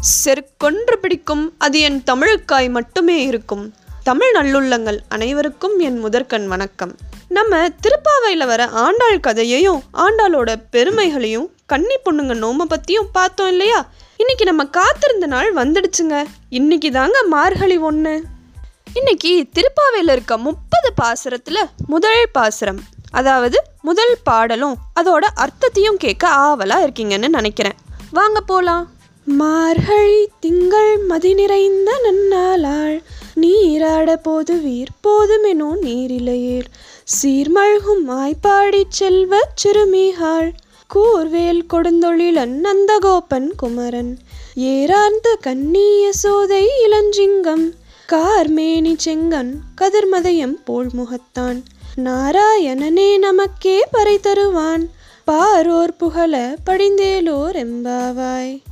செருக்கொன்று பிடிக்கும் அது என் தமிழுக்காய் மட்டுமே இருக்கும். தமிழ் நல்லுள்ளங்கள் அனைவருக்கும் என் முதற்கண் வணக்கம். நம்ம திருப்பாவையில் வர ஆண்டாள் கதையையும் ஆண்டாளோட பெருமைகளையும் கன்னி பொண்ணுங்க நோம பற்றியும் பார்த்தோம் இல்லையா? இன்னைக்கு நம்ம காத்திருந்த நாள் வந்துடுச்சுங்க. இன்னைக்கு தாங்க மார்கழி ஒன்று இன்னைக்கு திருப்பாவையில் இருக்க முப்பது பாசுரத்தில் முதல் பாசுரம். அதாவது முதல் பாடலும் அதோட அர்த்தத்தையும் கேட்க ஆவலாக இருக்கீங்கன்னு நினைக்கிறேன். வாங்க போகலாம் மார்கழி திங்கள் மதி நிறைந்த நன்னாளாள். நீராட போது வீர் போதுமெனோ நீரிலையேர். சீர்மழ்கும் ஆய்ப்பாடி செல்வ சிறுமிகாள். கூர்வேல் கொடுந்தொழிலன் நந்தகோபன் குமரன். ஏரார்ந்த கண்ணிய சோதை இளஞ்சிங்கம். கார்மேனி செங்கன் கதிர்மதயம் போல் முகத்தான். நாராயணனே நமக்கே பறை தருவான். பாரோர் புகழ படிந்தேலோர் எம்பாவாய்.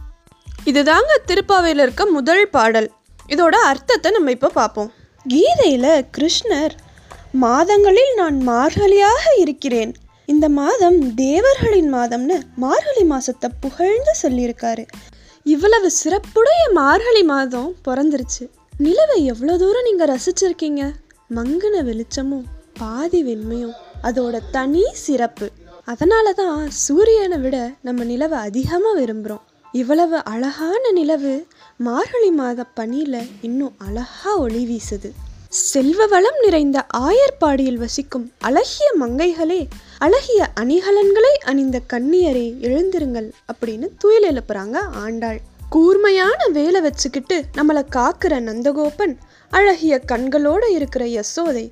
இதுதாங்க திருப்பாவையில் இருக்க முதல் பாடல். இதோட அர்த்தத்தை நம்ம இப்போ பார்ப்போம் கீதையில் கிருஷ்ணர் மாதங்களில் நான் மார்கழியாக இருக்கிறேன். இந்த மாதம் தேவர்களின் மாதம்னு மார்கழி மாதத்தை புகழ்ந்து சொல்லியிருக்காரு. இவ்வளவு சிறப்புடைய மார்கழி மாதம் பிறந்துருச்சு. நிலவை எவ்வளோ தூரம் நீங்கள் ரசிச்சிருக்கீங்க? மங்கின வெளிச்சமும் பாதி வெண்மையும் அதோட தனி சிறப்பு. அதனால தான் சூரியனை விட நம்ம நிலவை அதிகமாக விரும்புகிறோம் இவ்வளவு அழகான நிலவு மார்கழி மாத பனியில் இன்னும் அழகா ஒளி வீசுது. செல்வ வளம் நிறைந்த ஆயர்பாடியில் வசிக்கும் அழகிய மங்கைகளே அழகிய அணிகலன்களை அணிந்த கண்ணியரே எழுந்திருங்கள் அப்படின்னு துயில் எழுப்புறாங்க ஆண்டாள். கூர்மையான வேலை வச்சுக்கிட்டு நம்மளை காக்கிற நந்தகோபன் அழகிய கண்களோடு இருக்கிற யசோதை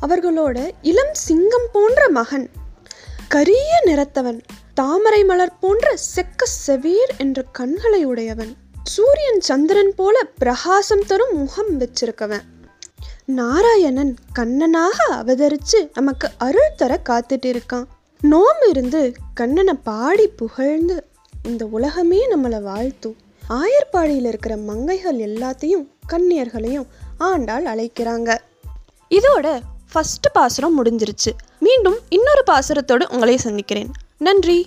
அவர்களோட இளம் சிங்கம் போன்ற மகன். கரிய நிறத்தவன் தாமரை மலர் போன்ற செக்க செவீர் என்ற கண்களை உடையவன். சூரியன் சந்திரன் போல பிரகாசம் தரும் முகம் வச்சிருக்கவன். நாராயணன் கண்ணனாக அவதரிச்சு நமக்கு அருள் தர காத்துட்டு இருக்கான் நோம்பு இருந்து கண்ணனை பாடி புகழ்ந்து இந்த உலகமே நம்மளை வாழ்த்தும். ஆயர்பாடியில் இருக்கிற மங்கைகள் எல்லாத்தையும் கன்னியர்களையும் ஆண்டாள் அழைக்கிறாங்க. இதோட ஃபஸ்ட்டு பாசுரம் முடிஞ்சிருச்சு. மீண்டும் இன்னொரு பாசுரத்தோடு உங்களை சந்திக்கிறேன். நன்றி.